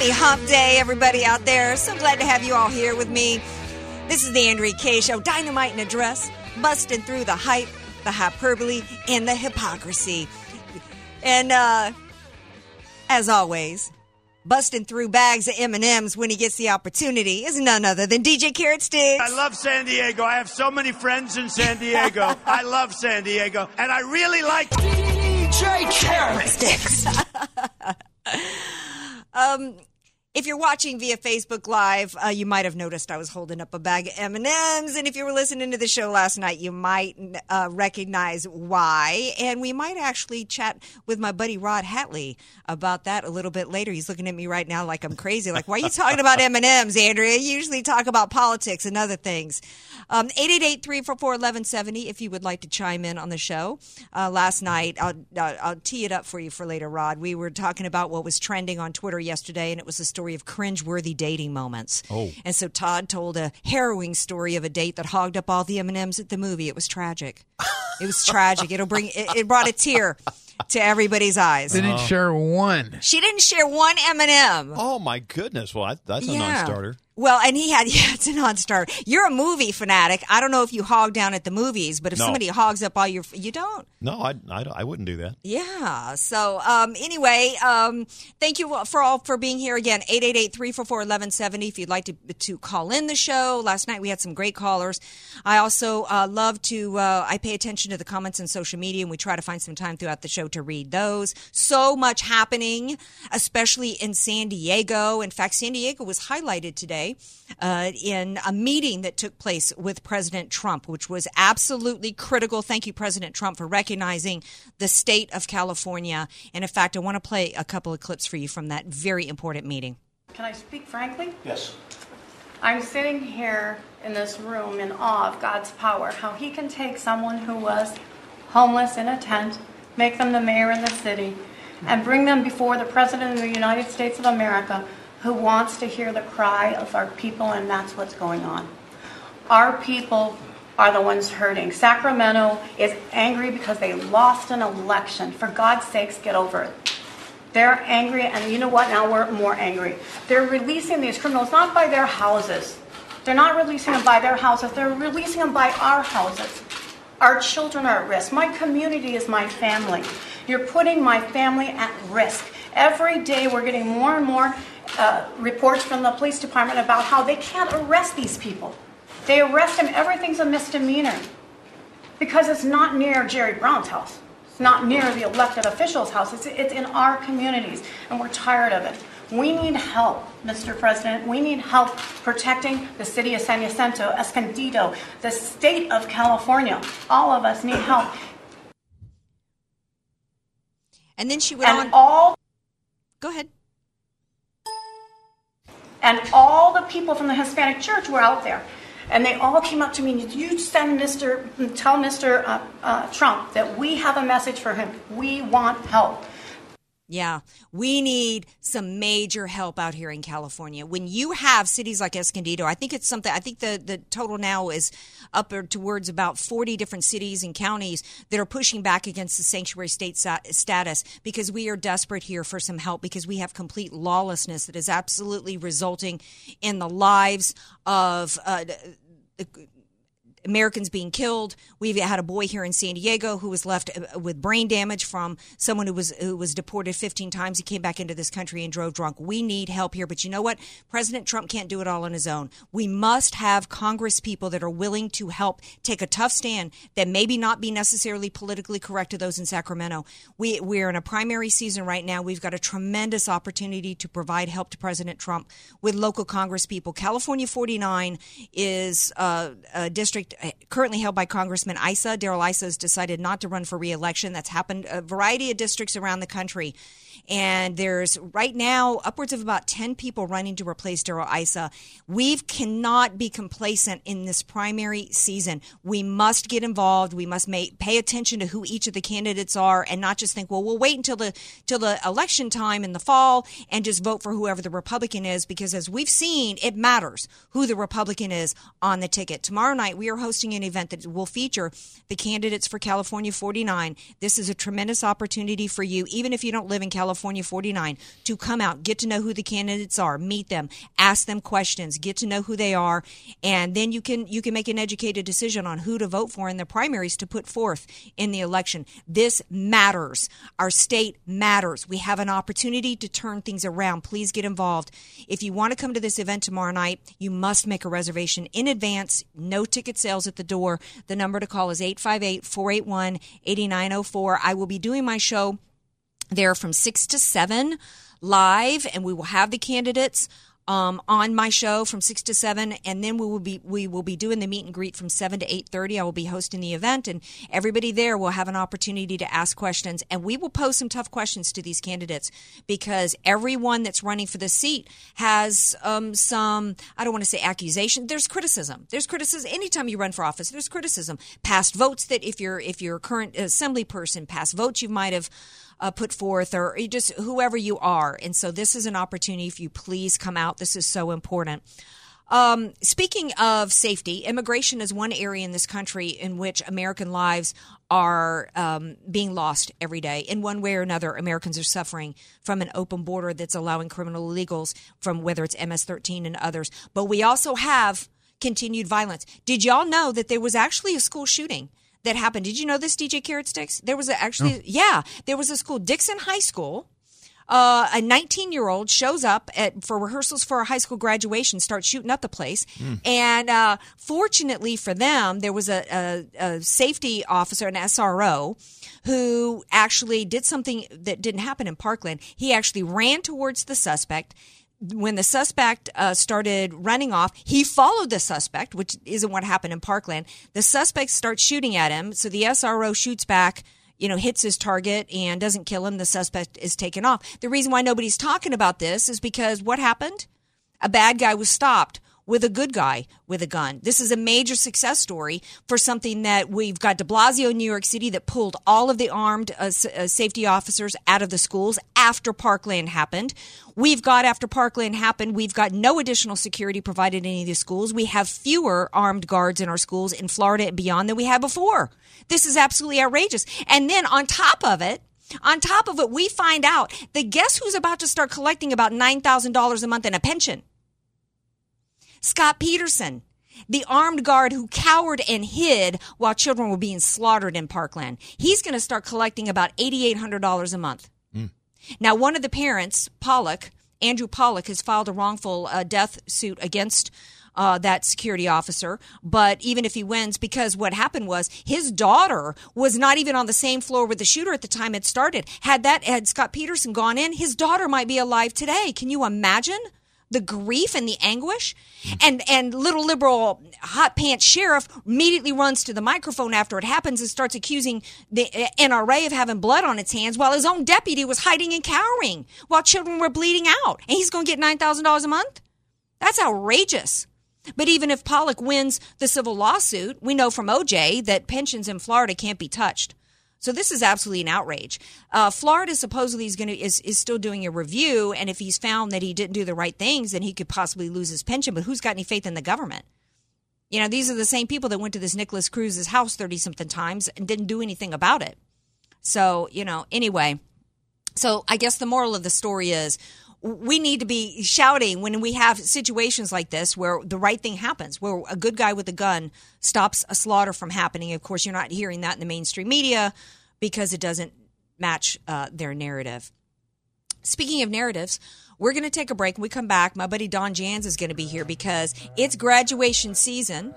Happy hump day, everybody out there. So glad to have you all here with me. This is the Andrea Kaye Show, Dynamite in a Dress, busting through the hype, the hyperbole, and the hypocrisy. And uh, as always, busting through bags of M&Ms when he gets the opportunity is none other than DJ Carrot Sticks. I love San Diego. I have so many friends in San Diego. I love San Diego. And I really like DJ Carrot Sticks. um, if you're watching via Facebook Live, uh, you might have noticed I was holding up a bag of M&Ms. And if you were listening to the show last night, you might uh, recognize why. And we might actually chat with my buddy Rod Hatley about that a little bit later. He's looking at me right now like I'm crazy. Like, why are you talking about M&Ms, Andrea? You usually talk about politics and other things. Um, 888-344-1170 if you would like to chime in on the show. Uh, last night, I'll, I'll tee it up for you for later, Rod. We were talking about what was trending on Twitter yesterday, and it was a story of cringe-worthy dating moments. Oh. And so Todd told a harrowing story of a date that hogged up all the M&Ms at the movie. It was tragic. It was tragic. It'll bring it, it brought a tear to everybody's eyes. Didn't share one. She didn't share one M&M. Oh my goodness! Well, I, that's a Yeah. non-starter. Well, and he had, yeah, it's a non-starter. You're a movie fanatic. I don't know if you hog down at the movies, but if No. somebody hogs up all your, you don't. No, I, I, I wouldn't do that. Yeah. So, um, anyway, um, thank you for all for being here again. 888-344-1170 if you'd like to, to call in the show. Last night we had some great callers. I also, uh, love to, uh, I pay attention to the comments on social media and we try to find some time throughout the show to read those. So much happening, especially in San Diego. In fact, San Diego was highlighted today, uh, in a meeting that took place with President Trump, which was absolutely critical. Thank you, President Trump, for recognizing the state of California. And in fact, I want to play a couple of clips for you from that very important meeting. Can I speak frankly? Yes. I'm sitting here in this room in awe of God's power, how He can take someone who was homeless in a tent, make them the mayor in the city, and bring them before the President of the United States of America who wants to hear the cry of our people, and that's what's going on. Our people are the ones hurting. Sacramento is angry because they lost an election. For God's sakes, get over it. They're angry, and you know what? Now we're more angry. They're releasing these criminals not by their houses. They're not releasing them by their houses. They're releasing them by our houses. Our children are at risk. My community is my family. You're putting my family at risk. Every day we're getting more and more uh, reports from the police department about how they can't arrest these people. They arrest them, everything's a misdemeanor because it's not near Jerry Brown's house. It's not near the elected official's house. It's, it's in our communities, and we're tired of it. We need help, Mr. President. We need help protecting the city of San Jacinto, Escondido, the state of California. All of us need help. And then she went And on. all Go ahead. And all the people from the Hispanic church were out there. And they all came up to me and you send Mr. tell Mr. Uh, uh, Trump that we have a message for him. We want help. Yeah, we need some major help out here in California. When you have cities like Escondido, I think it's something. I think the the total now is up towards about forty different cities and counties that are pushing back against the sanctuary state status because we are desperate here for some help because we have complete lawlessness that is absolutely resulting in the lives of. Uh, Americans being killed. We've had a boy here in San Diego who was left uh, with brain damage from someone who was who was deported 15 times. He came back into this country and drove drunk. We need help here, but you know what? President Trump can't do it all on his own. We must have Congress people that are willing to help take a tough stand that maybe not be necessarily politically correct to those in Sacramento. We we're in a primary season right now. We've got a tremendous opportunity to provide help to President Trump with local Congress people. California 49 is uh, a district Uh, currently held by Congressman Issa. Darrell Issa has decided not to run for reelection. That's happened a variety of districts around the country. And there's right now upwards of about 10 people running to replace Darrell Issa. We cannot be complacent in this primary season. We must get involved. We must make, pay attention to who each of the candidates are and not just think, well, we'll wait until the, till the election time in the fall and just vote for whoever the Republican is because as we've seen, it matters who the Republican is on the ticket. Tomorrow night, we are hosting an event that will feature the candidates for California 49. This is a tremendous opportunity for you, even if you don't live in California California 49 to come out, get to know who the candidates are, meet them, ask them questions, get to know who they are, and then you can you can make an educated decision on who to vote for in the primaries to put forth in the election. This matters. Our state matters. We have an opportunity to turn things around. Please get involved. If you want to come to this event tomorrow night, you must make a reservation in advance. No ticket sales at the door. The number to call is 858 481 8904. I will be doing my show there from 6 to 7 live, and we will have the candidates um, on my show from six to seven, and then we will be we will be doing the meet and greet from seven to eight thirty. I will be hosting the event, and everybody there will have an opportunity to ask questions, and we will pose some tough questions to these candidates because everyone that's running for the seat has um, some I don't want to say accusation. There's criticism. There's criticism anytime you run for office. There's criticism. Past votes that if you're if you're a current assembly person, past votes you might have uh, put forth, or just whoever you are. And so this is an opportunity if you please come out. This is so important. Um, speaking of safety, immigration is one area in this country in which American lives are um, being lost every day. In one way or another, Americans are suffering from an open border that's allowing criminal illegals from whether it's MS 13 and others. But we also have continued violence. Did y'all know that there was actually a school shooting that happened. Did you know this, DJ Carrot Sticks? There was a, actually, oh. yeah, there was a school, Dixon High School. Uh, a 19 year old shows up at, for rehearsals for a high school graduation, starts shooting up the place. Mm. And uh, fortunately for them, there was a, a, a, safety officer, an SRO, who actually did something that didn't happen in Parkland. He actually ran towards the suspect when the suspect uh, started running off, he followed the suspect, which isn't what happened in Parkland. The suspect starts shooting at him, so the SRO shoots back, you know, hits his target and doesn't kill him. The suspect is taken off. The reason why nobody's talking about this is because what happened? A bad guy was stopped with a good guy with a gun. This is a major success story for something that we've got de Blasio in New York City that pulled all of the armed uh, uh, safety officers out of the schools after Parkland happened. We've got, after Parkland happened, we've got no additional security provided in any of the schools. We have fewer armed guards in our schools in Florida and beyond than we had before. This is absolutely outrageous. And then on top of it, on top of it, we find out that guess who's about to start collecting about $9,000 a month in a pension? Scot Peterson, the armed guard who cowered and hid while children were being slaughtered in Parkland. He's going to start collecting about $8,800 a month. Mm. Now, one of the parents, Pollack, Andrew Pollack, has filed a wrongful uh, death suit against uh, that security officer. But even if he wins, because what happened was his daughter was not even on the same floor with the shooter at the time it started. Had that had Scot Peterson gone in, his daughter might be alive today. Can you imagine? The grief and the anguish. Hmm. And and little liberal hot pants sheriff immediately runs to the microphone after it happens and starts accusing the uh, NRA of having blood on its hands while his own deputy was hiding and cowering while children were bleeding out. And he's going to get $9,000 a month? That's outrageous. But even if Pollack wins the civil lawsuit, we know from OJ that pensions in Florida can't be touched. So this is absolutely an outrage. Uh, Florida supposedly is going to is, is still doing a review, and if he's found that he didn't do the right things, then he could possibly lose his pension. But who's got any faith in the government? You know, these are the same people that went to this Nikolas Cruz's house thirty something times and didn't do anything about it. So you know, anyway. So I guess the moral of the story is we need to be shouting when we have situations like this where the right thing happens, where a good guy with a gun stops a slaughter from happening. Of course, you're not hearing that in the mainstream media because it doesn't match uh, their narrative. Speaking of narratives, we're going to take a break. When we come back, my buddy Don Jans is going to be here because it's graduation season.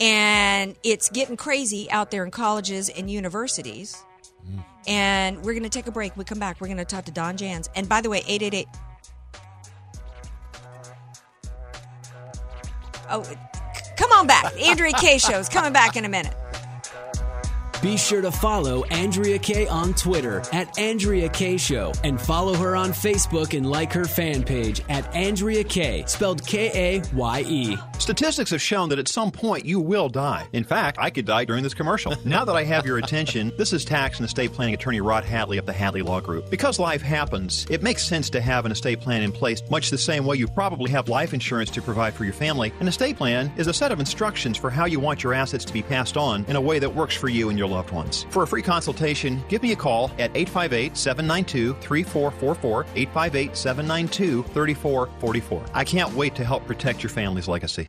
And it's getting crazy out there in colleges and universities. And we're going to take a break. We come back. We're going to talk to Don Jans. And by the way, 888. Oh, c- come on back. Andrea Kaye. Is coming back in a minute. Be sure to follow Andrea Kaye on Twitter at Andrea Kaye Show and follow her on Facebook and like her fan page at Andrea Kaye, spelled K A Y E. Statistics have shown that at some point you will die. In fact, I could die during this commercial. now that I have your attention, this is tax and estate planning attorney Rod Hatley of the Hatley Law Group. Because life happens, it makes sense to have an estate plan in place, much the same way you probably have life insurance to provide for your family. An estate plan is a set of instructions for how you want your assets to be passed on in a way that works for you and your loved ones. For a free consultation, give me a call at 858 792 3444, 858 792 3444. I can't wait to help protect your family's legacy.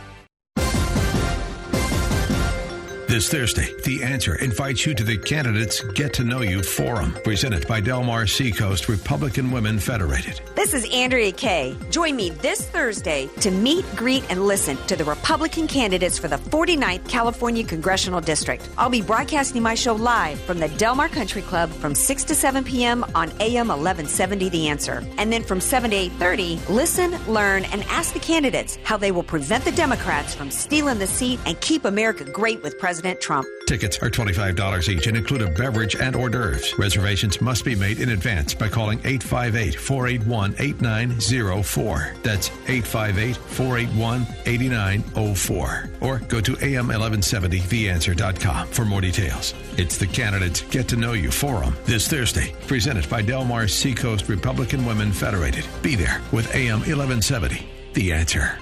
This Thursday, The Answer invites you to the Candidates Get to Know You Forum, presented by Del Mar Seacoast Republican Women Federated. This is Andrea Kaye. Join me this Thursday to meet, greet, and listen to the Republican candidates for the 49th California Congressional District. I'll be broadcasting my show live from the Del Mar Country Club from 6 to 7 p.m. on AM 1170 The Answer. And then from 7 to 8.30, listen, learn, and ask the candidates how they will prevent the Democrats from stealing the seat and keep America great with President Trump. Tickets are $25 each and include a beverage and hors d'oeuvres. Reservations must be made in advance by calling 858 481 8904. That's 858 481 8904. Or go to am1170theanswer.com for more details. It's the Candidates Get to Know You Forum this Thursday, presented by Del Mar Seacoast Republican Women Federated. Be there with AM 1170. The Answer.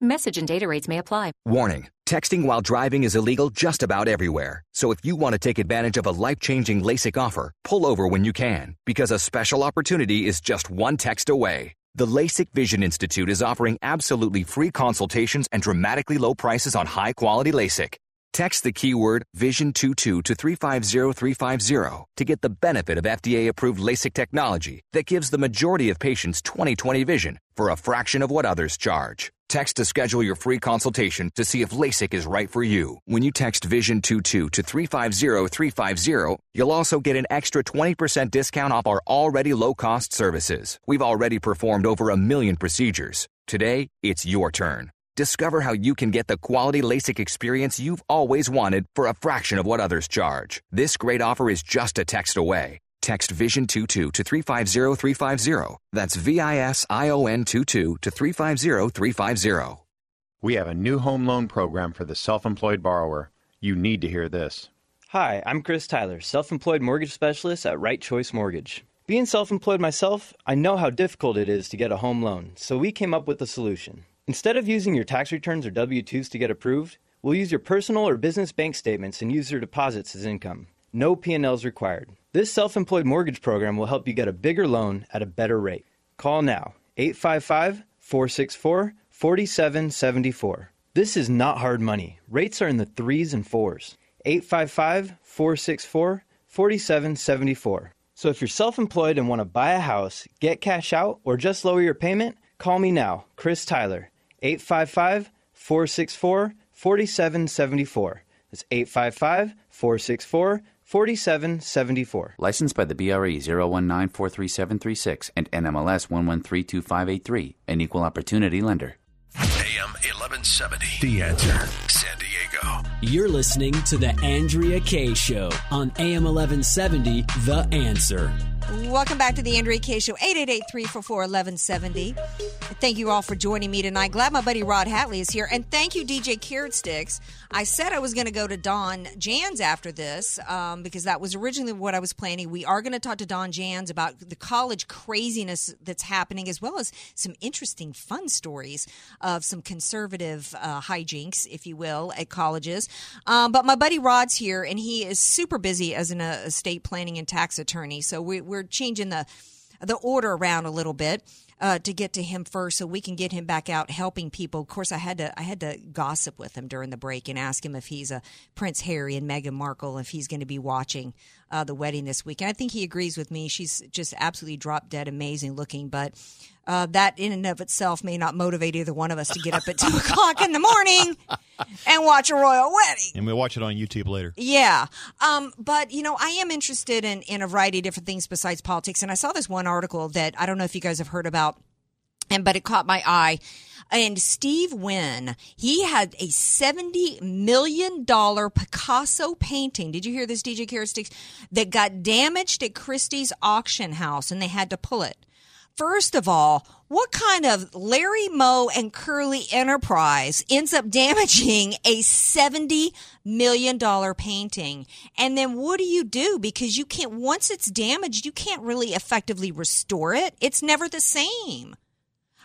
Message and data rates may apply. Warning texting while driving is illegal just about everywhere. So if you want to take advantage of a life changing LASIK offer, pull over when you can, because a special opportunity is just one text away. The LASIK Vision Institute is offering absolutely free consultations and dramatically low prices on high quality LASIK. Text the keyword VISION22 to 350350 to get the benefit of FDA approved LASIK technology that gives the majority of patients 20/20 vision for a fraction of what others charge. Text to schedule your free consultation to see if LASIK is right for you. When you text VISION22 to 350350, you'll also get an extra 20% discount off our already low cost services. We've already performed over a million procedures. Today, it's your turn. Discover how you can get the quality LASIK experience you've always wanted for a fraction of what others charge. This great offer is just a text away. Text VISION22 to 350350. That's V I S I O N 22 to 350350. We have a new home loan program for the self employed borrower. You need to hear this. Hi, I'm Chris Tyler, self employed mortgage specialist at Right Choice Mortgage. Being self employed myself, I know how difficult it is to get a home loan, so we came up with a solution. Instead of using your tax returns or W 2s to get approved, we'll use your personal or business bank statements and use your deposits as income. No P&Ls required. This self-employed mortgage program will help you get a bigger loan at a better rate. Call now 855-464-4774. This is not hard money. Rates are in the 3s and 4s. 855-464-4774. So if you're self-employed and want to buy a house, get cash out or just lower your payment, call me now, Chris Tyler. 855-464-4774. That's 855-464 4774. Licensed by the BRE 019433736 and NMLS 1132583, an equal opportunity lender. AM 1170. The Answer. San Diego. You're listening to The Andrea Kaye Show on AM 1170, The Answer. Welcome back to the Andrea Kaye Show, 888-344-1170. Thank you all for joining me tonight. Glad my buddy Rod Hatley is here. And thank you, DJ Carrot Sticks. I said I was going to go to Don Jans after this um, because that was originally what I was planning. We are going to talk to Don Jans about the college craziness that's happening as well as some interesting fun stories of some conservative uh, hijinks, if you will, at colleges. Um, but my buddy Rod's here and he is super busy as an uh, estate planning and tax attorney. So we, we're changing the the order around a little bit uh, to get to him first, so we can get him back out helping people. Of course, I had to I had to gossip with him during the break and ask him if he's a Prince Harry and Meghan Markle, if he's going to be watching uh, the wedding this week. And I think he agrees with me. She's just absolutely drop dead amazing looking, but uh, that in and of itself may not motivate either one of us to get up at two o'clock in the morning and watch a royal wedding. And we'll watch it on YouTube later. Yeah. Um, but, you know, I am interested in, in a variety of different things besides politics. And I saw this one article that I don't know if you guys have heard about, and but it caught my eye. And Steve Wynn, he had a $70 million Picasso painting. Did you hear this, DJ Carrot Sticks? That got damaged at Christie's auction house and they had to pull it. First of all, what kind of Larry Moe and Curly enterprise ends up damaging a $70 million painting? And then what do you do? Because you can't, once it's damaged, you can't really effectively restore it. It's never the same.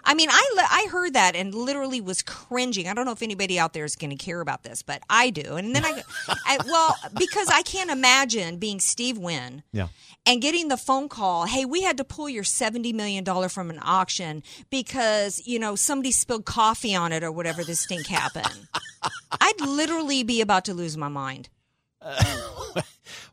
I mean, I, I heard that and literally was cringing. I don't know if anybody out there is going to care about this, but I do. And then I, I, well, because I can't imagine being Steve Wynn Yeah. and getting the phone call, hey, we had to pull your $70 million from an auction because, you know, somebody spilled coffee on it or whatever this stink happened. I'd literally be about to lose my mind.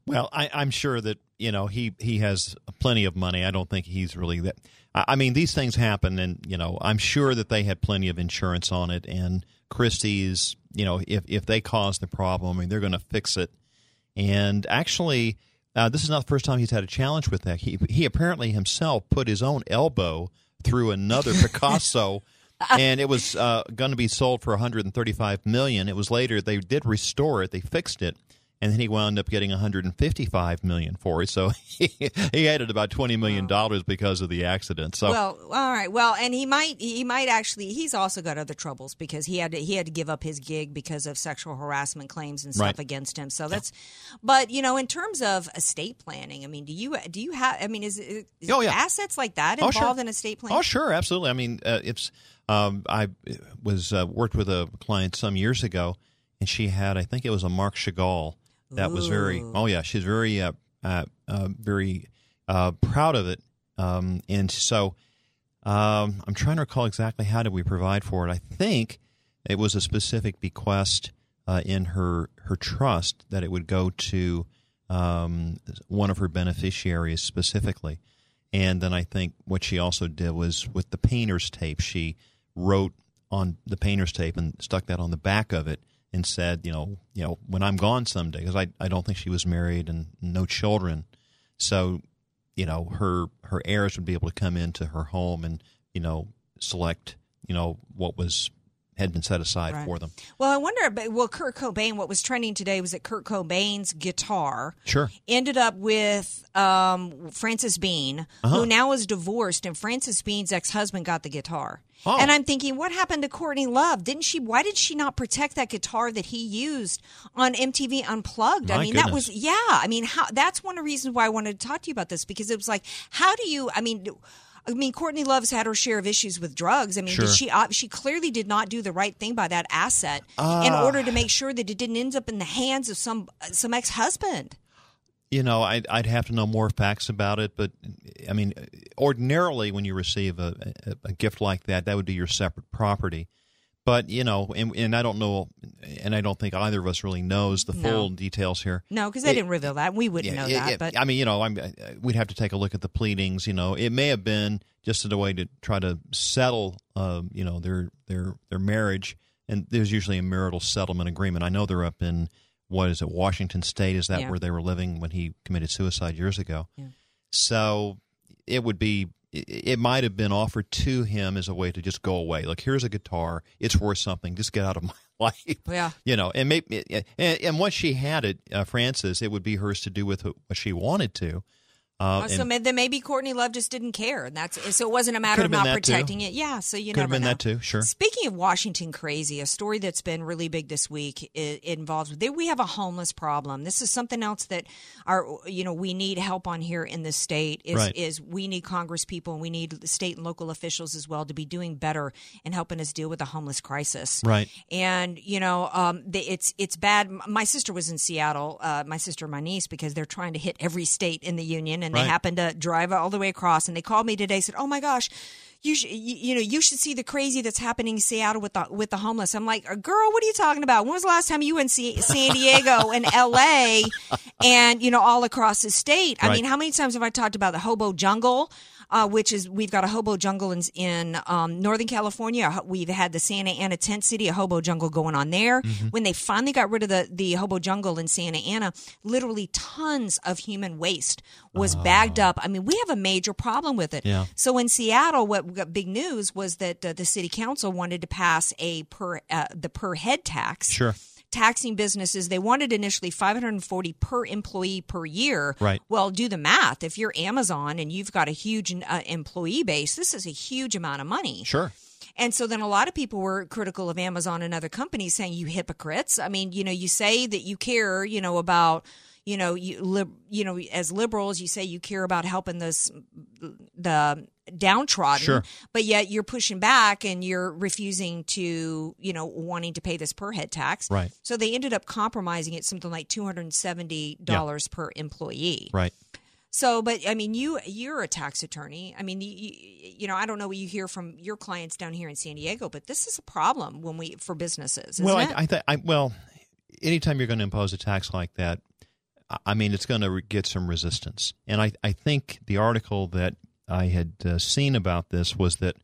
Well, I, I'm sure that you know he he has plenty of money. I don't think he's really that. I, mean, these things happen, and you know, I'm sure that they had plenty of insurance on it. And Christie's, you know, if if they caused the problem, I mean, they're going to fix it. And actually, uh, this is not the first time he's had a challenge with that. He he apparently himself put his own elbow through another Picasso. and it was uh, going to be sold for 135 million. It was later they did restore it, they fixed it, and then he wound up getting 155 million for it. So he, he added about 20 million dollars because of the accident. So well, all right. Well, and he might he might actually he's also got other troubles because he had to he had to give up his gig because of sexual harassment claims and stuff Right. against him. So that's but you know, in terms of estate planning, I mean, do you do you have I mean, is, is Oh, yeah. assets like that Oh, involved sure. in estate planning? Oh, sure, absolutely. I mean, uh, it's um, I was uh, worked with a client some years ago, and she had I think it was a Marc Chagall that was very oh yeah she's very uh, uh, uh, very uh, proud of it, um, and so um, I'm trying to recall exactly how did we provide for it. I think it was a specific bequest uh, in her her trust that it would go to um, one of her beneficiaries specifically. And then I think what she also did was with the painter's tape, she wrote on the painter's tape and stuck that on the back of it and said, you know, you know, when I'm gone someday, because I, I don't think she was married and no children, so you know her her heirs would be able to come into her home and you know select you know what was had been set aside Right. for them. Well, I wonder. but- Well, Kurt Cobain. What was trending today was that Kurt Cobain's guitar Sure. ended up with um, Frances Bean, Uh-huh. who now is divorced, and Frances Bean's ex-husband got the guitar. Oh. And I'm thinking, what happened to Courtney Love? Didn't she? Why did she not protect that guitar that he used on MTV Unplugged? I My mean, that was yeah. I mean, how? That's one of the reasons why I wanted to talk to you about this because it was like, how do you? I mean. I mean, Courtney Love's had her share of issues with drugs. I mean, Sure. did she uh, she clearly did not do the right thing by that asset in Ah. order to make sure that it didn't end up in the hands of some some ex husband. You know, I'd, I'd have to know more facts about it, but I mean, ordinarily when you receive a, a, a gift like that, that would be your separate property. But you know, and, and I don't know, and I don't think either of us really knows the No. full details here. No, because they It- didn't reveal that. We wouldn't know Yeah, that. it- but I mean, you know, I'm, uh, we'd have to take a look at the pleadings. You know, it may have been just a way to try to settle, um, you know, their their their marriage. And there's usually a marital settlement agreement. I know they're up in what is it, Washington State? Is that Yeah. where they were living when he committed suicide years ago? Yeah. So it would be. It might have been offered to him as a way to just go away. Like, here's a guitar; it's worth something. Just get out of my life yeah. you know, and maybe and, and once she had it, uh, Frances, it would be hers to do with what she wanted to. Uh, Oh, so may- then maybe Courtney Love just didn't care, and that's so it wasn't a matter of not that, too. protecting it. Yeah, so you could have never been know. that too. Sure. Speaking of Washington crazy, a story that's been really big this week it, it involves there we have a homeless problem. This is something else that our you know we need help on here in the state is Right. is we need Congress people and we need state and local officials as well to be doing better and helping us deal with the homeless crisis. Right. And you know, um, the, it's it's bad. My sister was in Seattle. Uh, my sister and my niece because they're trying to hit every state in the union, and they Right. happened to drive all the way across. And they called me today. Said, "Oh my gosh." You, sh- you you know you should see the crazy that's happening in Seattle with the with the homeless. I'm like, uh, girl, what are you talking about? When was the last time you were in C- San Diego and L.A. and you know all across the state? I Right. mean, how many times have I talked about the hobo jungle? Uh, which is we've got a hobo jungle in, in um, Northern California. We've had the Santa Ana tent city, a hobo jungle going on there. Mhm. When they finally got rid of the, the hobo jungle in Santa Ana, literally tons of human waste was bagged up. I mean, we have a major problem with it. Yeah. So in Seattle, what got big news was that uh, the city council wanted to pass a per uh, the per head tax Sure. Taxing businesses. They wanted initially 540 per employee per year. Right. Well, do the math. If you're Amazon and you've got a huge uh, employee base, this is a huge amount of money. Sure. And so then a lot of people were critical of Amazon and other companies saying, you hypocrites. I mean, you know, you say that you care, you know, about, you know, you, lib, you know, as liberals, you say you care about helping those, the downtrodden, Sure. but yet you're pushing back and you're refusing to, you know, wanting to pay this per head tax. Right. So they ended up compromising it something like $270 per employee. Right. So, but I mean, you you're a tax attorney. I mean, you, you, know, I don't know what you hear from your clients down here in San Diego, but this is a problem when we for businesses. Isn't well. I, I, th- I well, anytime you're going to impose a tax like that, I- mean, it's going to get some resistance. And I, I think the article that I had uh, seen about this was that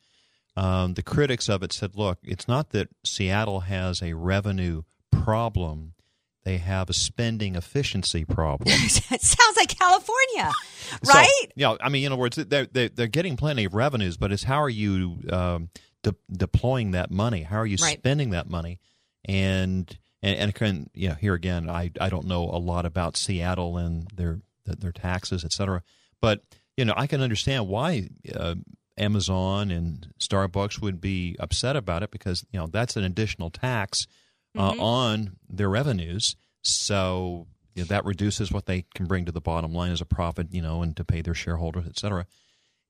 um, the critics of it said, look, it's not that Seattle has a revenue problem. They have a spending efficiency problem. it sounds like California, So, right? yeah, I mean, in other words, they're, they're, they're getting plenty of revenues, but it's how are you um, de- deploying that money? How are you Right. spending that money? And and, and can, you know, here again, I, I don't know a lot about Seattle and their their taxes, et cetera, but you know, I can understand why uh, Amazon and Starbucks would be upset about it because you know that's an additional tax uh, Mhm. on their revenues. So you know, that reduces what they can bring to the bottom line as a profit, you know, and to pay their shareholders, et cetera.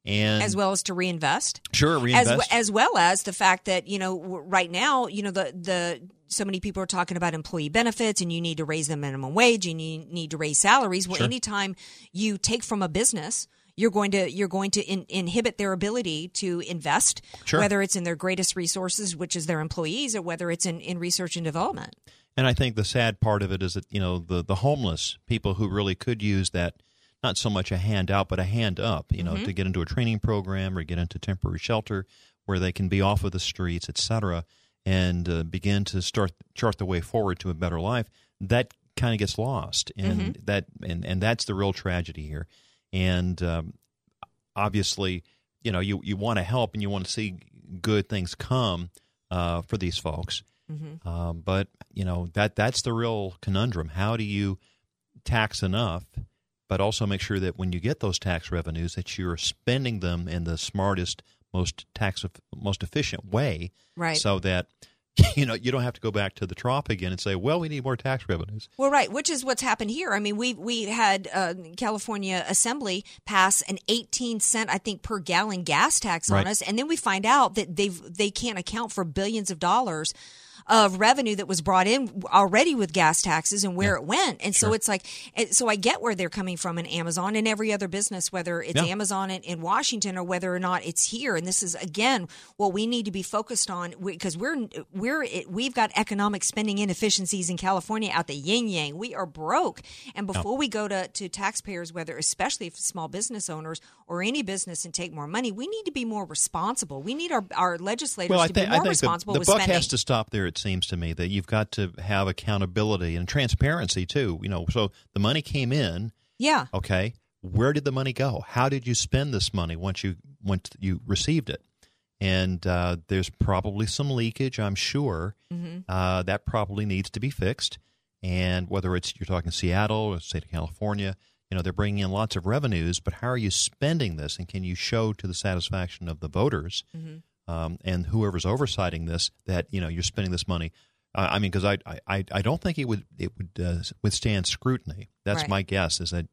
And as well as to reinvest. sure, As, reinvest. w- as well as the fact that you know right now you know the the so many people are talking about employee benefits and you need to raise the minimum wage and you need to raise salaries. Well, Sure. anytime you take from a business, you're going to you're going to in, inhibit their ability to invest, Sure. whether it's in their greatest resources, which is their employees, or whether it's in, in research and development. And I think the sad part of it is that you know the the homeless people who really could use that not so much a handout but a hand up, you know, Mhm. to get into a training program or get into temporary shelter where they can be off of the streets, et cetera, and uh, begin to start chart the way forward to a better life. That kind of gets lost, and Mhm. that and and that's the real tragedy here. And um, obviously, you know, you you want to help and you want to see good things come uh, for these folks. Mhm. Um, but you know that that's the real conundrum. How do you tax enough, but also make sure that when you get those tax revenues, that you're spending them in the smartest, most tax most efficient way, Right. So that you know you don't have to go back to the trough again and say, "Well, we need more tax revenues." Well, right, which is what's happened here. I mean, we we had uh, California Assembly pass an 18 cent, I think, per gallon gas tax on Right. us, and then we find out that they've they can't account for billions of dollars of revenue that was brought in already with gas taxes and where it went. And so it's like, so I get where they're coming from in Amazon and every other business, whether it's Yeah. Amazon in, in Washington or whether or not it's here. And this is again what we need to be focused on because we're we're we've got economic spending inefficiencies in California out the yin yang. We are broke. And before we go to to taxpayers, whether especially if small business owners or any business and take more money, we need to be more responsible. We need our our legislators Well, to be more responsible the, the with buck spending. has to stop there. It seems to me that you've got to have accountability and transparency too. You know, so the money came in. yeah. Okay, where did the money go? How did you spend this money once you once you received it? And uh, there's probably some leakage, I'm sure. Mhm. Uh, that probably needs to be fixed. And whether it's you're talking Seattle or state of California, you know they're bringing in lots of revenues, but how are you spending this, and can you show to the satisfaction of the voters Mm-hmm. um, and whoever's oversighting this that you know you're spending this money? Uh, I mean, because I, I I don't think it would it would uh, withstand scrutiny. That's Right. my guess. Is that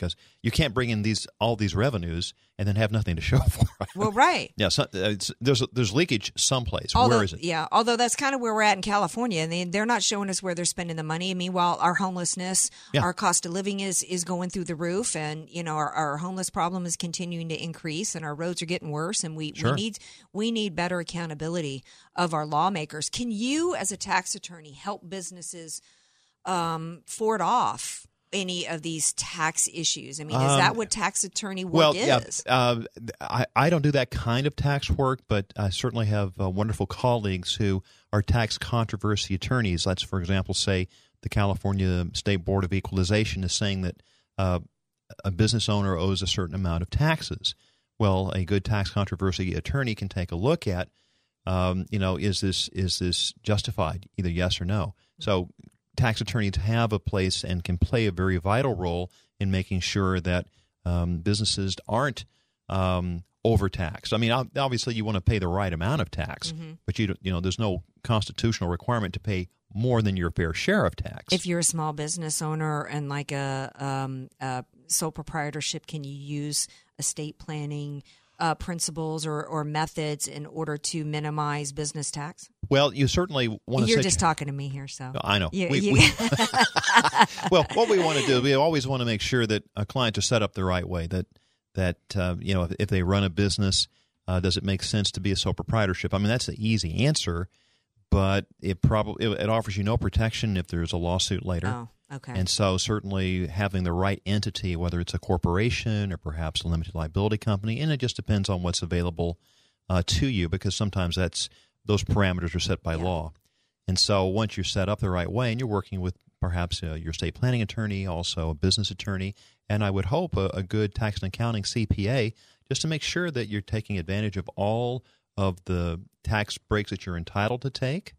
because you can't bring in these all these revenues and then have nothing to show for it. Well, right. Yeah, so, uh, it's, there's there's leakage someplace. Although, Where is it? Yeah, although that's kind of where we're at in California, and they, they're not showing us where they're spending the money. Meanwhile, our homelessness, Yeah. our cost of living is is going through the roof, and you know our, our homeless problem is continuing to increase, and our roads are getting worse, and we, Sure. we need we need better accountability of our lawmakers. Can you, as a tax attorney, help businesses um, ford off? Any of these tax issues? I mean, is Um, that what tax attorney work well, is? yeah, uh, I, I don't do that kind of tax work, but I certainly have uh, wonderful colleagues who are tax controversy attorneys. Let's, for example, say the California State Board of Equalization is saying that uh, a business owner owes a certain amount of taxes. Well, a good tax controversy attorney can take a look at, um, you know, is this is this justified? Either yes or no. So tax attorneys have a place and can play a very vital role in making sure that um, businesses aren't um, overtaxed. I mean, obviously, you want to pay the right amount of tax, Mm-hmm. but you don't, you know, there's no constitutional requirement to pay more than your fair share of tax. if you're a small business owner and like a, um, a sole proprietorship, can you use estate planning uh, principles or, or methods in order to minimize business tax? well, you certainly want to. You're just talking to me here, so I know. You- We- you- we- well, what we want to do, we always want to make sure that a client is set up the right way. That that uh, you know, if, if they run a business, uh, does it make sense to be a sole proprietorship? I mean, that's the easy answer, but it probably it, it offers you no protection if there's a lawsuit later. Oh, okay. And so, certainly having the right entity, whether it's a corporation or perhaps a limited liability company, and it just depends on what's available uh, to you, because sometimes that's those parameters are set by law. And so, once you're set up the right way, and you're working with perhaps uh, your state planning attorney, also a business attorney, and I would hope a, a good tax and accounting CPA, just to make sure that you're taking advantage of all of the tax breaks that you're entitled to take,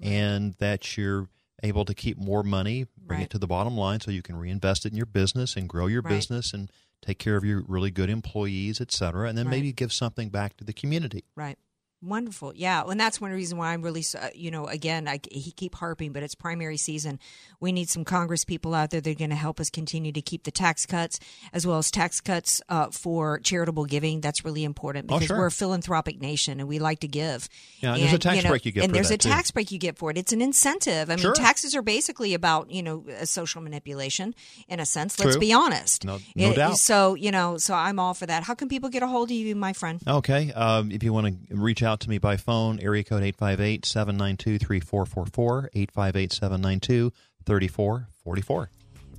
and that you're able to keep more money, bring Right. it to the bottom line, so you can reinvest it in your business and grow your Right. business and take care of your really good employees, et cetera, and then Right. maybe give something back to the community. Right. Wonderful. Yeah. And that's one reason why I'm really, uh, you know, again, I he keep harping, but it's primary season. We need some Congress people out there that are going to help us continue to keep the tax cuts as well as tax cuts uh, for charitable giving. That's really important Oh, because sure. we're a philanthropic nation and we like to give. Yeah, and there's a tax break you get And there's a too. tax break you get for it. It's an incentive. I mean, Sure. taxes are basically about, you know, a social manipulation in a sense. Let's be honest. No- no It- doubt. So, you know, so I'm all for that. How can people get a hold of you, my friend? Okay. Um, if you want to reach out to me by phone, area code 858 792 3444, 858 792 3444.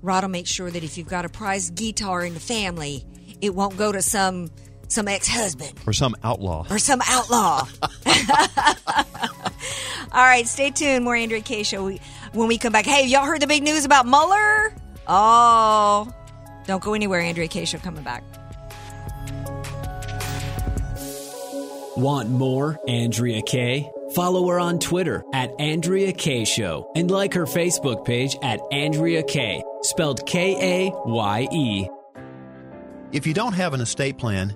Rod will make sure that if you've got a prized guitar in the family, it won't go to some some ex husband Or some outlaw. or some outlaw. All right, stay tuned. More Andrea Kaye show we, when we come back. Hey, y'all heard the big news about Mueller? Oh, don't go anywhere. Andrea Kaye show coming back. Want more Andrea Kaye? Follow her on Twitter at Andrea Kaye Show and like her Facebook page at Andrea Kaye, spelled K A Y E. If you don't have an estate plan,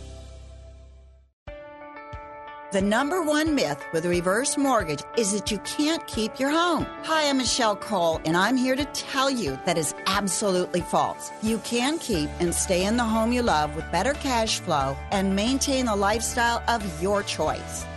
The number one myth with a reverse mortgage is that you can't keep your home. Hi, I'm Michelle Cole, and I'm here to tell you that is absolutely false. You can keep and stay in the home you love with better cash flow and maintain the lifestyle of your choice.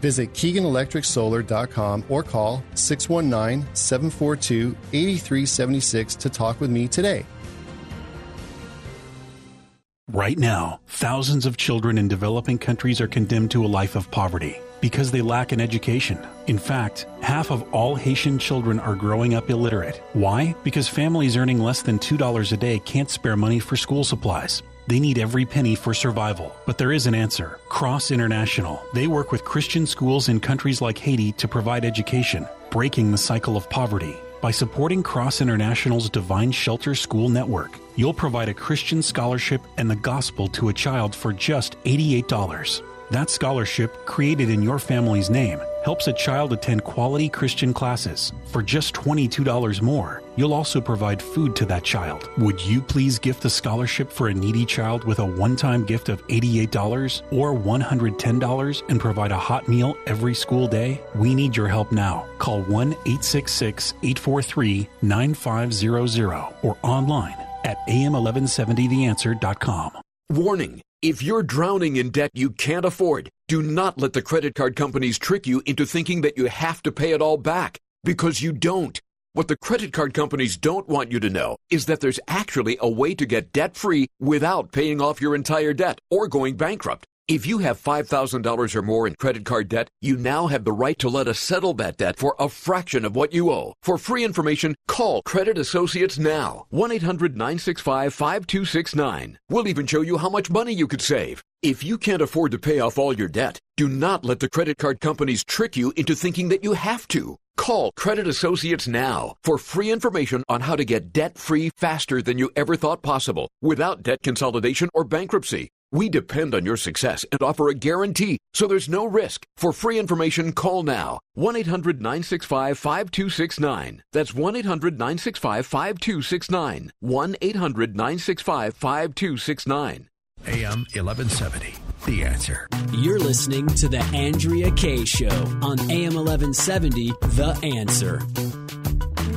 Visit KeeganElectricSolar.com or call 619 742 8376 to talk with me today. Right now, thousands of children in developing countries are condemned to a life of poverty because they lack an education. In fact, half of all Haitian children are growing up illiterate. Why? Because families earning less than $2 a day can't spare money for school supplies. They need every penny for survival. But there is an answer Cross International. They work with Christian schools in countries like Haiti to provide education, breaking the cycle of poverty. By supporting Cross International's Divine Shelter School Network, you'll provide a Christian scholarship and the gospel to a child for just $88. That scholarship, created in your family's name, helps a child attend quality Christian classes. For just $22 more, you'll also provide food to that child. Would you please gift a scholarship for a needy child with a one time gift of $88 or $110 and provide a hot meal every school day? We need your help now. Call 1 866 843 9500 or online at am1170theanswer.com. Warning. If you're drowning in debt you can't afford, do not let the credit card companies trick you into thinking that you have to pay it all back, because you don't. What the credit card companies don't want you to know is that there's actually a way to get debt free without paying off your entire debt or going bankrupt. If you have $5,000 or more in credit card debt, you now have the right to let us settle that debt for a fraction of what you owe. For free information, call Credit Associates now. 1 800 965 5269. We'll even show you how much money you could save. If you can't afford to pay off all your debt, do not let the credit card companies trick you into thinking that you have to. Call Credit Associates now for free information on how to get debt free faster than you ever thought possible without debt consolidation or bankruptcy. We depend on your success and offer a guarantee, so there's no risk. For free information, call now 1 800 965 5269. That's 1 800 965 5269. 1 800 965 5269. AM 1170. The answer. You're listening to The Andrea Kaye Show on AM 1170. The answer.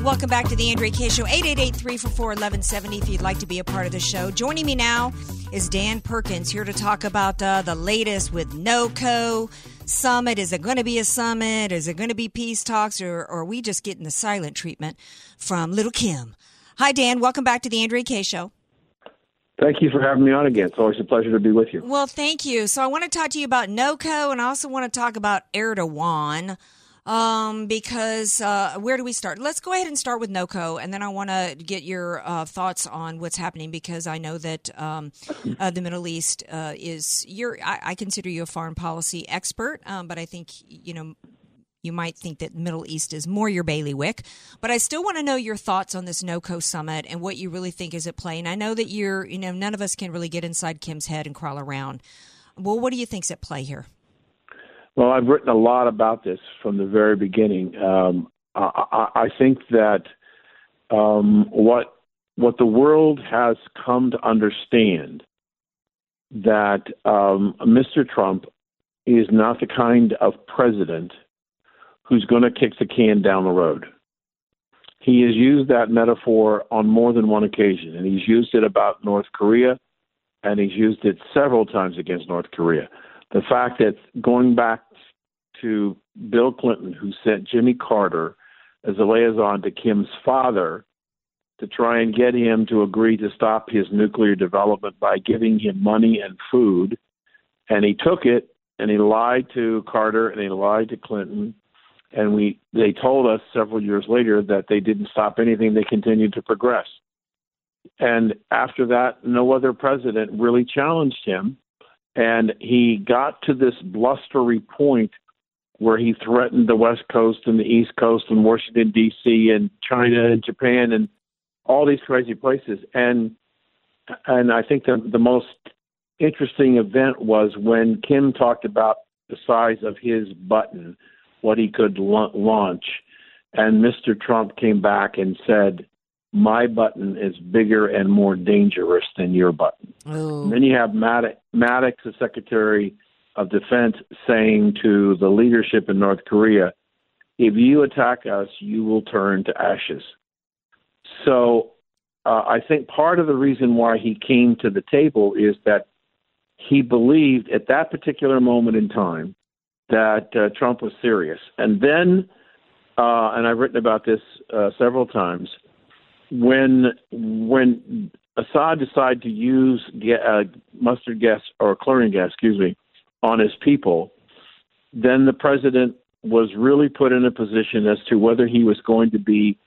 Welcome back to the Andrea Kaye Show, 888-344-1170 if you'd like to be a part of the show. Joining me now is Dan Perkins here to talk about uh, the latest with NoKo summit. Is it going to be a summit? Is it going to be peace talks? Or, or are we just getting the silent treatment from Little Kim? Hi, Dan. Welcome back to the Andrea Kaye Show. Thank you for having me on again. It's always a pleasure to be with you. Well, thank you. So I want to talk to you about NoKo and I also want to talk about Erdogan um, because uh, where do we start? Let's go ahead and start with NoKo, and then I want to get your uh, thoughts on what's happening because I know that um, uh, the Middle East uh, is you're. I, I, consider you a foreign policy expert, um, but I think you know you might think that the Middle East is more your bailiwick, but I still want to know your thoughts on this NoKo summit and what you really think is at play. And I know that you're, you know, none of us can really get inside Kim's head and crawl around. Well, what do you think's at play here? Well, I've written a lot about this from the very beginning. Um, I, I, think that um, what what the world has come to understand that um, Mr. Trump is not the kind of president who's going to kick the can down the road. He has used that metaphor on more than one occasion, and he's used it about North Korea. and he's used it several times against North Korea. The fact that going back to Bill Clinton, who sent Jimmy Carter as a liaison to Kim's father to try and get him to agree to stop his nuclear development by giving him money and food. And he took it and he lied to Carter and he lied to Clinton. And we they told us several years later that they didn't stop anything, they continued to progress. And after that, no other president really challenged him. And he got to this blustery point where he threatened the West Coast and the East Coast and Washington, D.C., and China and Japan and all these crazy places. And and I think the the most interesting event was when Kim talked about the size of his button, what he could la- launch, and Mr. Trump came back and said, "My button is bigger and more dangerous than your button." And then you have Maddox, Maddox, the Secretary of Defense, saying to the leadership in North Korea, "If you attack us, you will turn to ashes." So uh, I think part of the reason why he came to the table is that he believed at that particular moment in time that uh, Trump was serious. And then, uh, and I've written about this uh, several times, when when Assad decided to use ga- uh, mustard gas or chlorine gas, excuse me, on his people, then the president was really put in a position as to whether he was going to be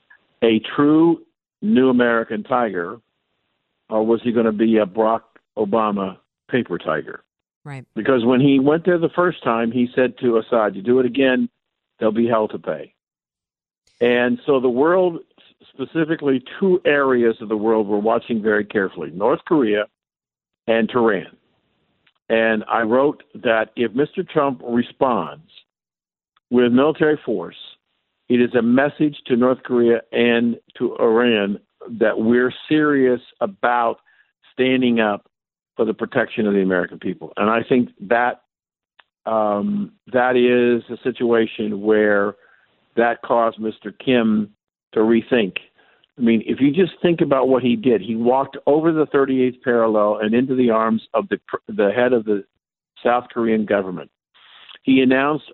a true new American tiger, or was he going to be a Barack Obama paper tiger? Right. Because when he went there the first time, he said to Assad, "You do it again, there'll be hell to pay." And so the world, specifically two areas of the world, were watching very carefully: North Korea and Tehran. And I wrote that if Mr. Trump responds with military force, it is a message to North Korea and to Iran that we're serious about standing up for the protection of the American people. And I think that um, that is a situation where that caused Mr. Kim to rethink. I mean, if you just think about what he did, he walked over the 38th parallel and into the arms of the the head of the South Korean government. He announced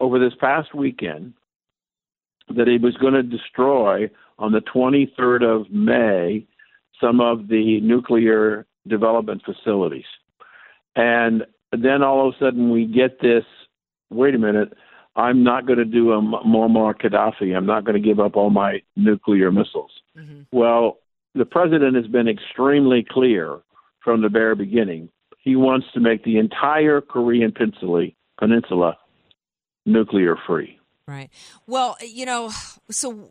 over this past weekend that he was going to destroy on the 23rd of May some of the nuclear development facilities. And then all of a sudden we get this wait a minute, I'm not going to do a Muammar Gaddafi. I'm not going to give up all my nuclear missiles. Mm-hmm. Well, the president has been extremely clear from the very beginning. He wants to make the entire Korean peninsula, peninsula nuclear free. Right. Well, you know, so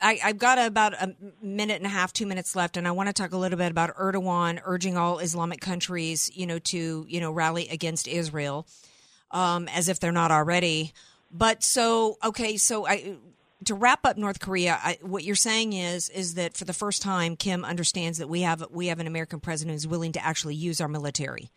I, have got about a minute and a half, two minutes left, and I want to talk a little bit about Erdogan urging all Islamic countries, you know, to you know rally against Israel, um, as if they're not already. But so okay, so I to wrap up North Korea, I, what you're saying is is that for the first time, Kim understands that we have we have an American president who's willing to actually use our military.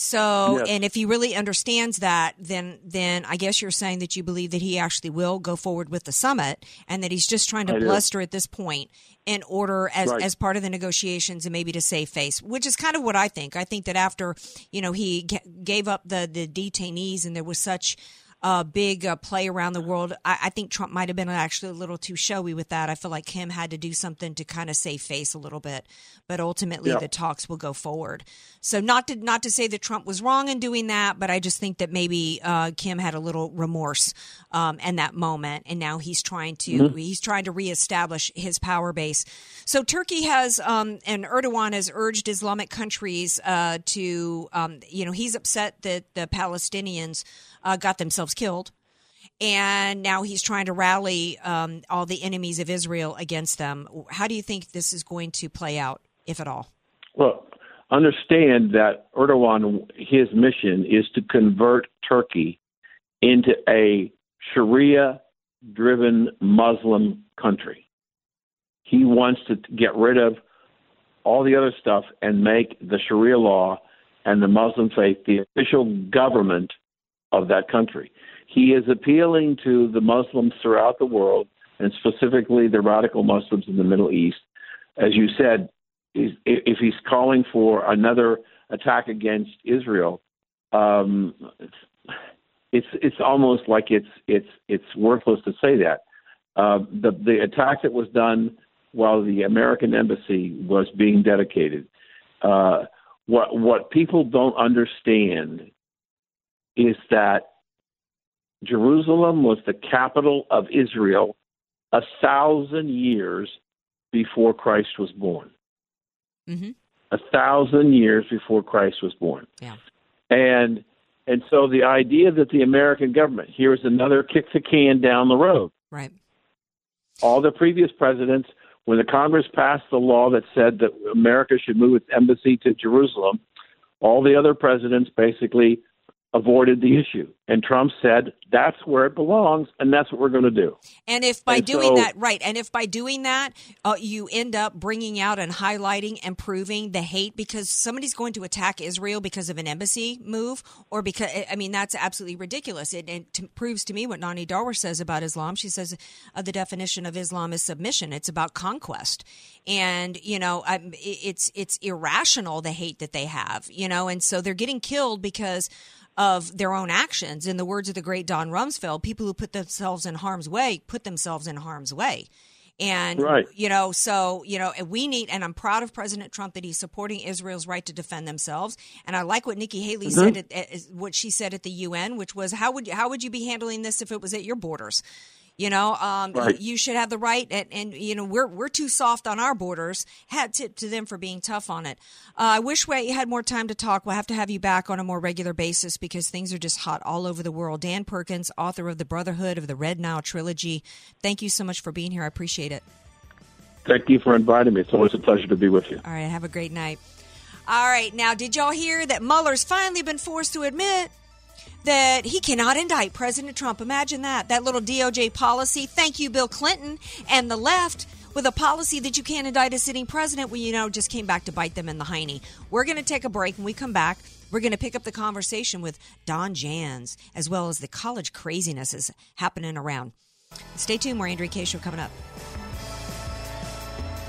So, yes. and if he really understands that, then then I guess you're saying that you believe that he actually will go forward with the summit, and that he's just trying to I bluster do. at this point in order as right. as part of the negotiations and maybe to save face, which is kind of what I think. I think that after you know he g- gave up the the detainees and there was such uh, big uh, play around the world. I, I think Trump might have been actually a little too showy with that. I feel like Kim had to do something to kind of save face a little bit, but ultimately the talks will go forward. So not to not to say that Trump was wrong in doing that, but I just think that maybe uh, Kim had a little remorse um, in that moment, and now he's trying to mm-hmm. he's trying to reestablish his power base. So Turkey has um, and Erdogan has urged Islamic countries uh, to um, you know he's upset that the Palestinians uh, got themselves killed. And now he's trying to rally um, all the enemies of Israel against them. How do you think this is going to play out, if at all? Well, understand that Erdogan, his mission is to convert Turkey into a Sharia driven Muslim country. He wants to get rid of all the other stuff and make the Sharia law and the Muslim faith the official government of that country. He is appealing to the Muslims throughout the world, and specifically the radical Muslims in the Middle East. As you said, if he's calling for another attack against Israel, um, it's it's almost like it's it's it's worthless to say that. Uh, the the attack that was done while the American embassy was being dedicated. Uh, what what people don't understand is that Jerusalem was the capital of Israel a thousand years before Christ was born. Mm-hmm. A thousand years before Christ was born. Yeah. And and so the idea that the American government here is another kick the can down the road. Right. All the previous presidents, when the Congress passed the law that said that America should move its embassy to Jerusalem, all the other presidents basically avoided the issue. And Trump said, that's where it belongs, and that's what we're going to do. And if by And doing so- that, right, and if by doing that, uh, you end up bringing out and highlighting and proving the hate because somebody's going to attack Israel because of an embassy move, or because, I mean, that's absolutely ridiculous. It, it t- proves to me what Nonie Darwish says about Islam. She says uh, the definition of Islam is submission, it's about conquest. And, you know, it- it's, it's irrational, the hate that they have, you know, and so they're getting killed because of their own actions. In the words of the great Don Rumsfeld, people who put themselves in harm's way put themselves in harm's way. And Right. you know, so you know, and we need. And I'm proud of President Trump that he's supporting Israel's right to defend themselves. And I like what Nikki Haley Mhm. said, at, at, what she said at the UN, which was, "How would you, how would you be handling this if it was at your borders?" You know, um, Right. you should have the right, and, and you know, we're we're too soft on our borders. Hat tip to them for being tough on it. Uh, I wish we had more time to talk. We'll have to have you back on a more regular basis because things are just hot all over the world. Dan Perkins, author of the Brotherhood of the Red Nile trilogy. Thank you so much for being here. I appreciate it. Thank you for inviting me. It's always a pleasure to be with you. All right, have a great night. All right, now did y'all hear that Mueller's finally been forced to admit that he cannot indict President Trump? Imagine that. That little DOJ policy. Thank you, Bill Clinton and the left. With a policy that you can't indict a sitting president, well, you know, just came back to bite them in the hiney. We're going to take a break. When we come back, we're going to pick up the conversation with Don Jans, as well as the college craziness is happening around. Stay tuned. More Andrea Kaye. Show coming up.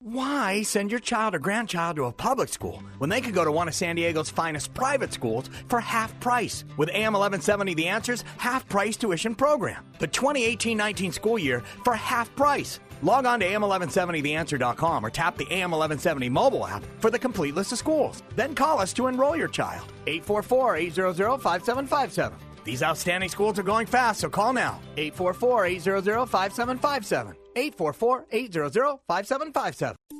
Why send your child or grandchild to a public school when they could go to one of San Diego's finest private schools for half price? With AM 1170 The Answers half price tuition program. The 2018 19 school year for half price. Log on to AM1170TheAnswer.com or tap the AM 1170 mobile app for the complete list of schools. Then call us to enroll your child. 844 800 5757. These outstanding schools are going fast, so call now. 844 800 5757. 844 800 5757.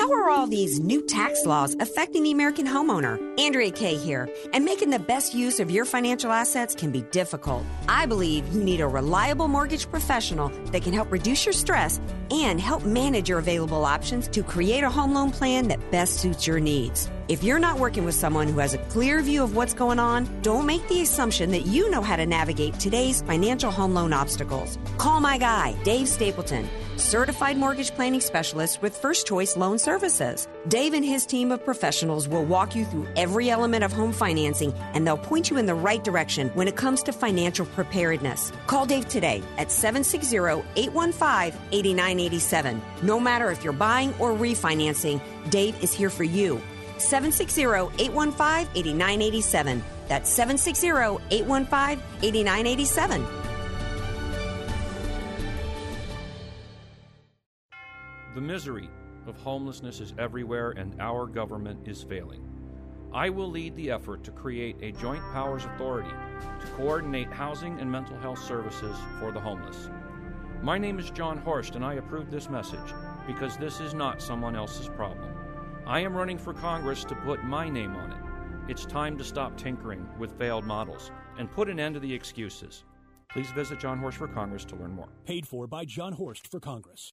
How are all these new tax laws affecting the American homeowner? Andrea Kaye here. And making the best use of your financial assets can be difficult. I believe you need a reliable mortgage professional that can help reduce your stress and help manage your available options to create a home loan plan that best suits your needs. If you're not working with someone who has a clear view of what's going on, don't make the assumption that you know how to navigate today's financial home loan obstacles. Call my guy, Dave Stapleton. Certified mortgage planning specialist with First Choice Loan Services. Dave and his team of professionals will walk you through every element of home financing and they'll point you in the right direction when it comes to financial preparedness. Call Dave today at 760 815 8987. No matter if you're buying or refinancing, Dave is here for you. 760 815 8987. That's 760 815 8987. The misery of homelessness is everywhere, and our government is failing. I will lead the effort to create a joint powers authority to coordinate housing and mental health services for the homeless. My name is John Horst, and I approve this message because this is not someone else's problem. I am running for Congress to put my name on it. It's time to stop tinkering with failed models and put an end to the excuses. Please visit John Horst for Congress to learn more. Paid for by John Horst for Congress.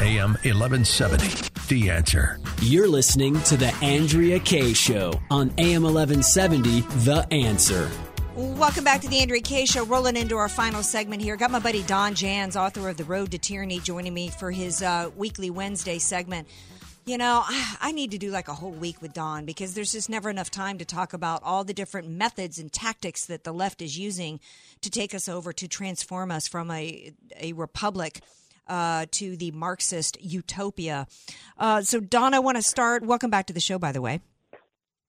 AM 1170. The answer. You're listening to The Andrea Kaye Show on AM 1170. The answer. Welcome back to the Andrea Kaye Show. Rolling into our final segment here. Got my buddy Don Jans, author of The Road to Tyranny, joining me for his uh, weekly Wednesday segment. You know, I need to do like a whole week with Don because there's just never enough time to talk about all the different methods and tactics that the left is using to take us over to transform us from a a republic uh, to the Marxist utopia. Uh, so, Don, I want to start. Welcome back to the show, by the way.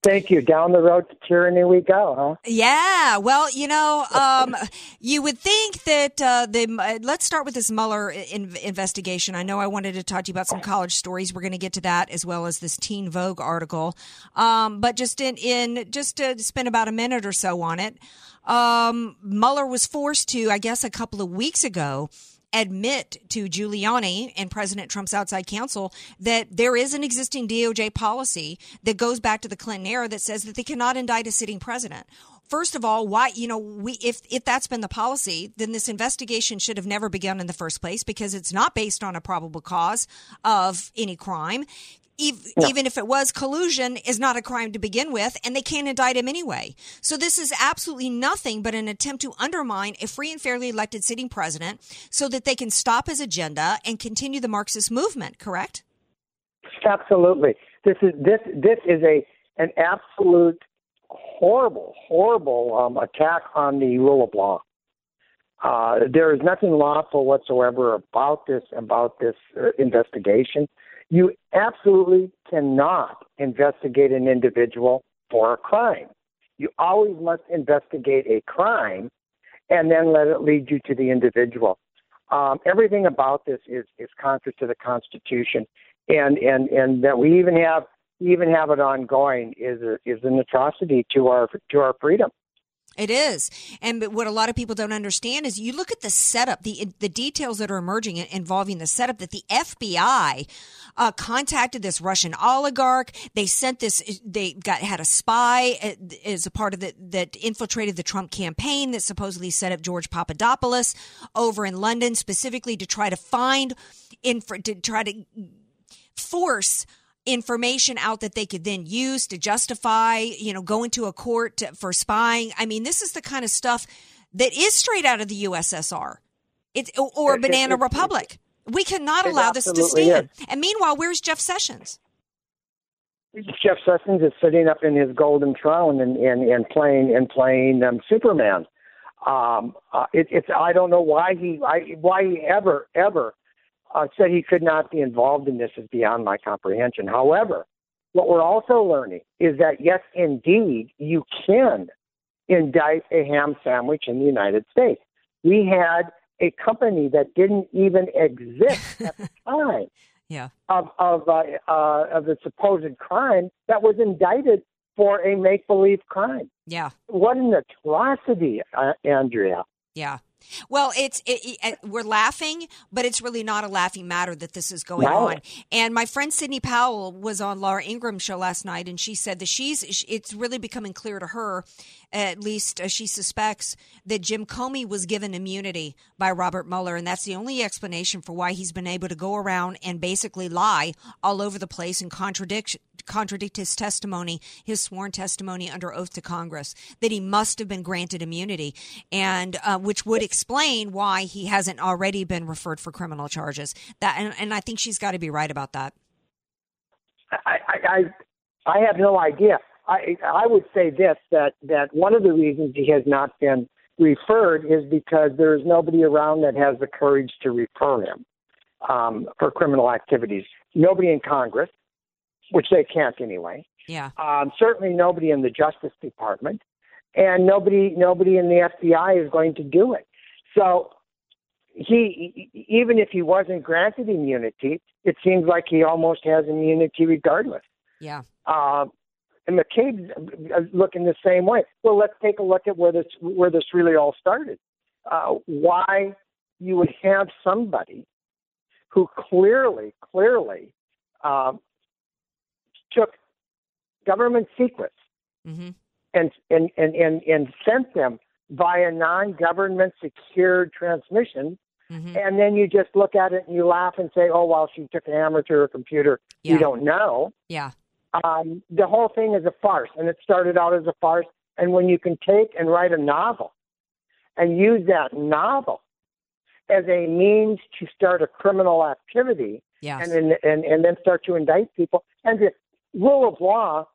Thank you. Down the road to tyranny we go, huh? Yeah. Well, you know, um, you would think that uh, the. Uh, let's start with this Mueller in- investigation. I know I wanted to talk to you about some college stories. We're going to get to that as well as this Teen Vogue article. Um, but just in, in just to spend about a minute or so on it, um, Mueller was forced to, I guess, a couple of weeks ago admit to Giuliani and President Trump's outside counsel that there is an existing DOJ policy that goes back to the Clinton era that says that they cannot indict a sitting president. First of all, why you know we if if that's been the policy, then this investigation should have never begun in the first place because it's not based on a probable cause of any crime. Even, Yeah. even if it was collusion is not a crime to begin with and they can't indict him anyway so this is absolutely nothing but an attempt to undermine a free and fairly elected sitting president so that they can stop his agenda and continue the marxist movement correct Absolutely. This is this this is a an absolute horrible, horrible um, attack on the rule of law. Uh, there is nothing lawful whatsoever about this about this uh, investigation. You absolutely cannot investigate an individual for a crime. You always must investigate a crime and then let it lead you to the individual. Um, everything about this is, is contrary to the Constitution, and and and that we even have even have it ongoing is a, is an atrocity to our to our freedom. It is, and what a lot of people don't understand is you look at the setup, the the details that are emerging involving the setup that the FBI uh, contacted this Russian oligarch. They sent this. They got had a spy uh, as a part of the that infiltrated the Trump campaign that supposedly set up George Papadopoulos over in London specifically to try to find info to try to force information out that they could then use to justify, you know, going to a court to, for spying. I mean, this is the kind of stuff that is straight out of the USSR. It's or, or It- it- Banana Republic. We cannot allow this to stand. is. And meanwhile, where's Jeff Sessions? Jeff Sessions is sitting up in his golden throne and and, and playing and playing um, Superman. Um, uh, it, it's I don't know why he I, why he ever ever uh, said he could not be involved in this is beyond my comprehension. However, what we're also learning is that yes, indeed, you can indict a ham sandwich in the United States. We had a company that didn't even exist at the time Yeah. of of uh, uh, of the supposed crime that was indicted for a make believe crime. Yeah. What an atrocity, uh, Andrea! Yeah. Well, it's it, it, we're laughing, but it's really not a laughing matter that this is going on. And my friend Sidney Powell was on Laura Ingraham's show last night, and she said that she's it's really becoming clear to her, at least uh, she suspects that Jim Comey was given immunity by Robert Mueller, and that's the only explanation for why he's been able to go around and basically lie all over the place and contradict contradict his testimony, his sworn testimony under oath to Congress, that he must have been granted immunity, and uh, which would explain why he hasn't already been referred for criminal charges. That and, and I think she's got to be right about that. I, I, I have no idea. I I would say this that that one of the reasons he has not been referred is because there is nobody around that has the courage to refer him um, for criminal activities. Nobody in Congress, which they can't anyway. Yeah. Um, certainly nobody in the Justice Department, and nobody nobody in the FBI is going to do it. So he even if he wasn't granted immunity, it seems like he almost has immunity regardless. Yeah. Uh, and McCabe's uh, looking the same way. Well, let's take a look at where this where this really all started. Uh, why you would have somebody who clearly, clearly um, government secrets Mm-hmm. and, and, and, and, and sent them via non-government secured transmission. Mm-hmm. And then you just look at it and you laugh and say, "Oh, well, she took an amateur computer. Yeah. You don't know." Yeah. um, the whole thing is a farce, and it started out as a farce. And when you can take and write a novel and use that novel as a means to start a criminal activity, Yes. and then and, and then start to indict people, and the rule of law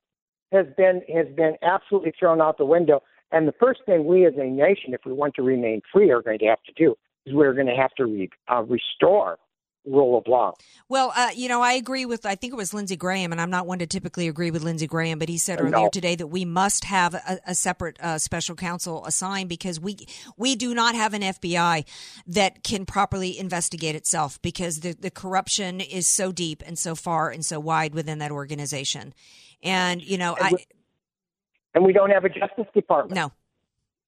has been has been absolutely thrown out the window. And the first thing we as a nation, if we want to remain free, are going to have to do is we're going to have to re, uh, restore rule of law. Well, uh, you know, I agree with, I think it was Lindsey Graham, and I'm not one to typically agree with Lindsey Graham, but he said No. earlier today that we must have a, a separate uh, special counsel assigned because we we do not have an FBI that can properly investigate itself because the, the corruption is so deep and so far and so wide within that organization. And, you know, And I. And we don't have a Justice Department. No.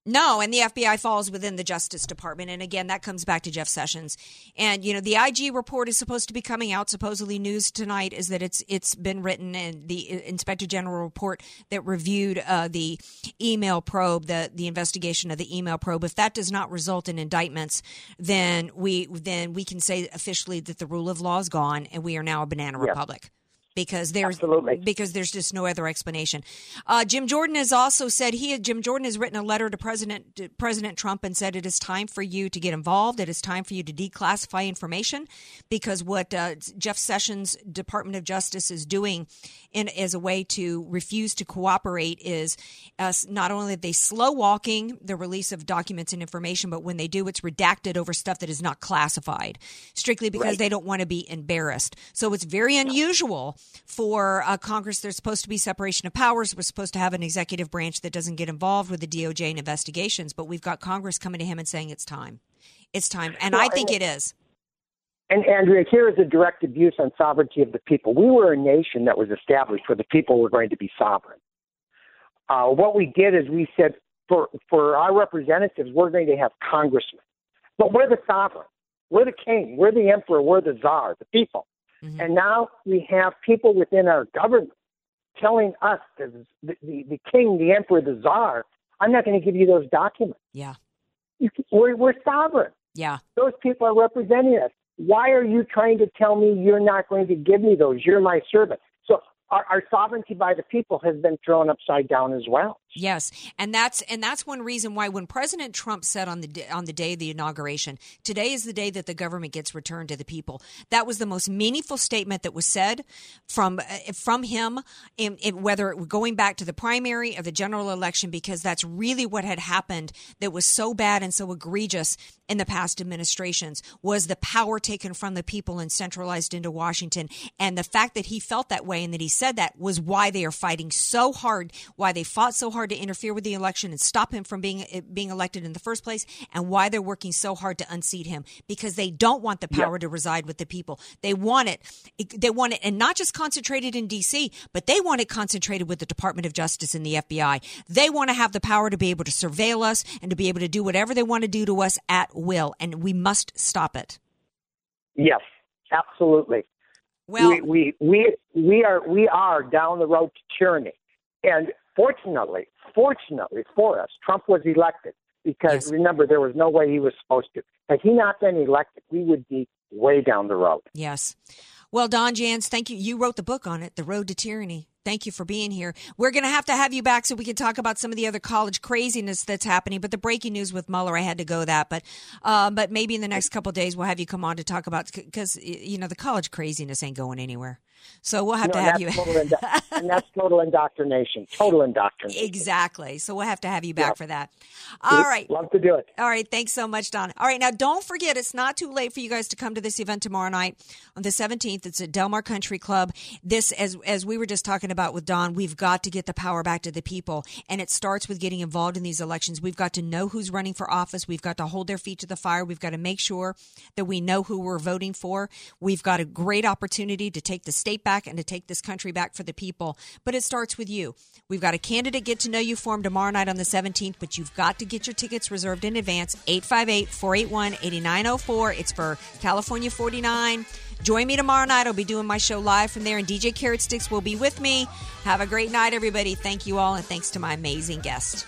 No, and the FBI falls within the Justice Department. And again, that comes back to Jeff Sessions. And you know, the IG report is supposed to be coming out. Supposedly, news tonight is that it's it's been written, and the Inspector General report that reviewed uh, the email probe, the the investigation of the email probe. If that does not result in indictments, then we then we can say officially that the rule of law is gone, and we are now a banana Yeah. republic because there's because there's just no other explanation. Uh, Jim Jordan has also said he Jim Jordan has written a letter to President to President Trump and said it is time for you to get involved. It is time for you to declassify information because what uh, Jeff Sessions Department of Justice is doing in as a way to refuse to cooperate is uh, not only are they slow walking the release of documents and information, but when they do, it's redacted over stuff that is not classified, strictly because Right. they don't want to be embarrassed. So it's very unusual for uh, Congress. There's supposed to be separation of powers. We're supposed to have an executive branch that doesn't get involved with the DOJ and investigations, but we've got Congress coming to him and saying it's time. It's time, and I think and- it is. And Andrea, here is a direct abuse on sovereignty of the people. We were a nation that was established where the people were going to be sovereign. Uh, what we did is we said for for our representatives, we're going to have congressmen, but we're the sovereign, we're the king, we're the emperor, we're the czar, the people. And now we have people within our government telling us, the, the, the king, the emperor, the czar, I'm not going to give you those documents. Yeah. You, we're, we're sovereign. Yeah. Those people are representing us. Why are you trying to tell me you're not going to give me those? You're my servant. So our, our sovereignty by the people has been thrown upside down as well. Yes, and that's and that's one reason why when President Trump said on the on the day of the inauguration, today is the day that the government gets returned to the people. That was the most meaningful statement that was said from uh, from him, in, in whether it, going back to the primary or the general election, because that's really what had happened that was so bad and so egregious in the past administrations was the power taken from the people and centralized into Washington. And the fact that he felt that way and that he said that was why they are fighting so hard, why they fought so hard to interfere with the election and stop him from being eh, being elected in the first place, and why they're working so hard to unseat him because they don't want the power yep. to reside with the people. They want it. Eh, they want it, and not just concentrated in D.C., but they want it concentrated with the Department of Justice and the FBI. They want to have the power to be able to surveil us and to be able to do whatever they want to do to us at will, and we must stop it. Yes, absolutely. Well, we, we we we are we are down the road to tyranny, and fortunately, fortunately for us, Trump was elected because yes. remember there was no way he was supposed to. Had he not been elected, we would be way down the road. Yes. Well, Don Jans, thank you. You wrote the book on it, The Road to Tyranny. Thank you for being here. We're going to have to have you back so we can talk about some of the other college craziness that's happening. But the breaking news with Mueller, I had to go that. But uh, but maybe in the next couple days we'll have you come on to talk about because you know the college craziness ain't going anywhere. So we'll have no, to have you. Indo- and that's total indoctrination. Total indoctrination. Exactly. So we'll have to have you back yep. for that. All right. Love to do it. All right. Thanks so much, Don. All right. Now, don't forget, it's not too late for you guys to come to this event tomorrow night on the 17th. It's at Del Mar Country Club. This, as as we were just talking about with Don, we've got to get the power back to the people, and it starts with getting involved in these elections. We've got to know who's running for office. We've got to hold their feet to the fire. We've got to make sure that we know who we're voting for. We've got a great opportunity to take the state back and to take this country back for the people. But it starts with you. We've got a candidate get to know you form tomorrow night on the 17th, but you've got to get your tickets reserved in advance. 858 481 8904. It's for California 49. Join me tomorrow night. I'll be doing my show live from there, and DJ Carrot Sticks will be with me. Have a great night, everybody. Thank you all, and thanks to my amazing guest.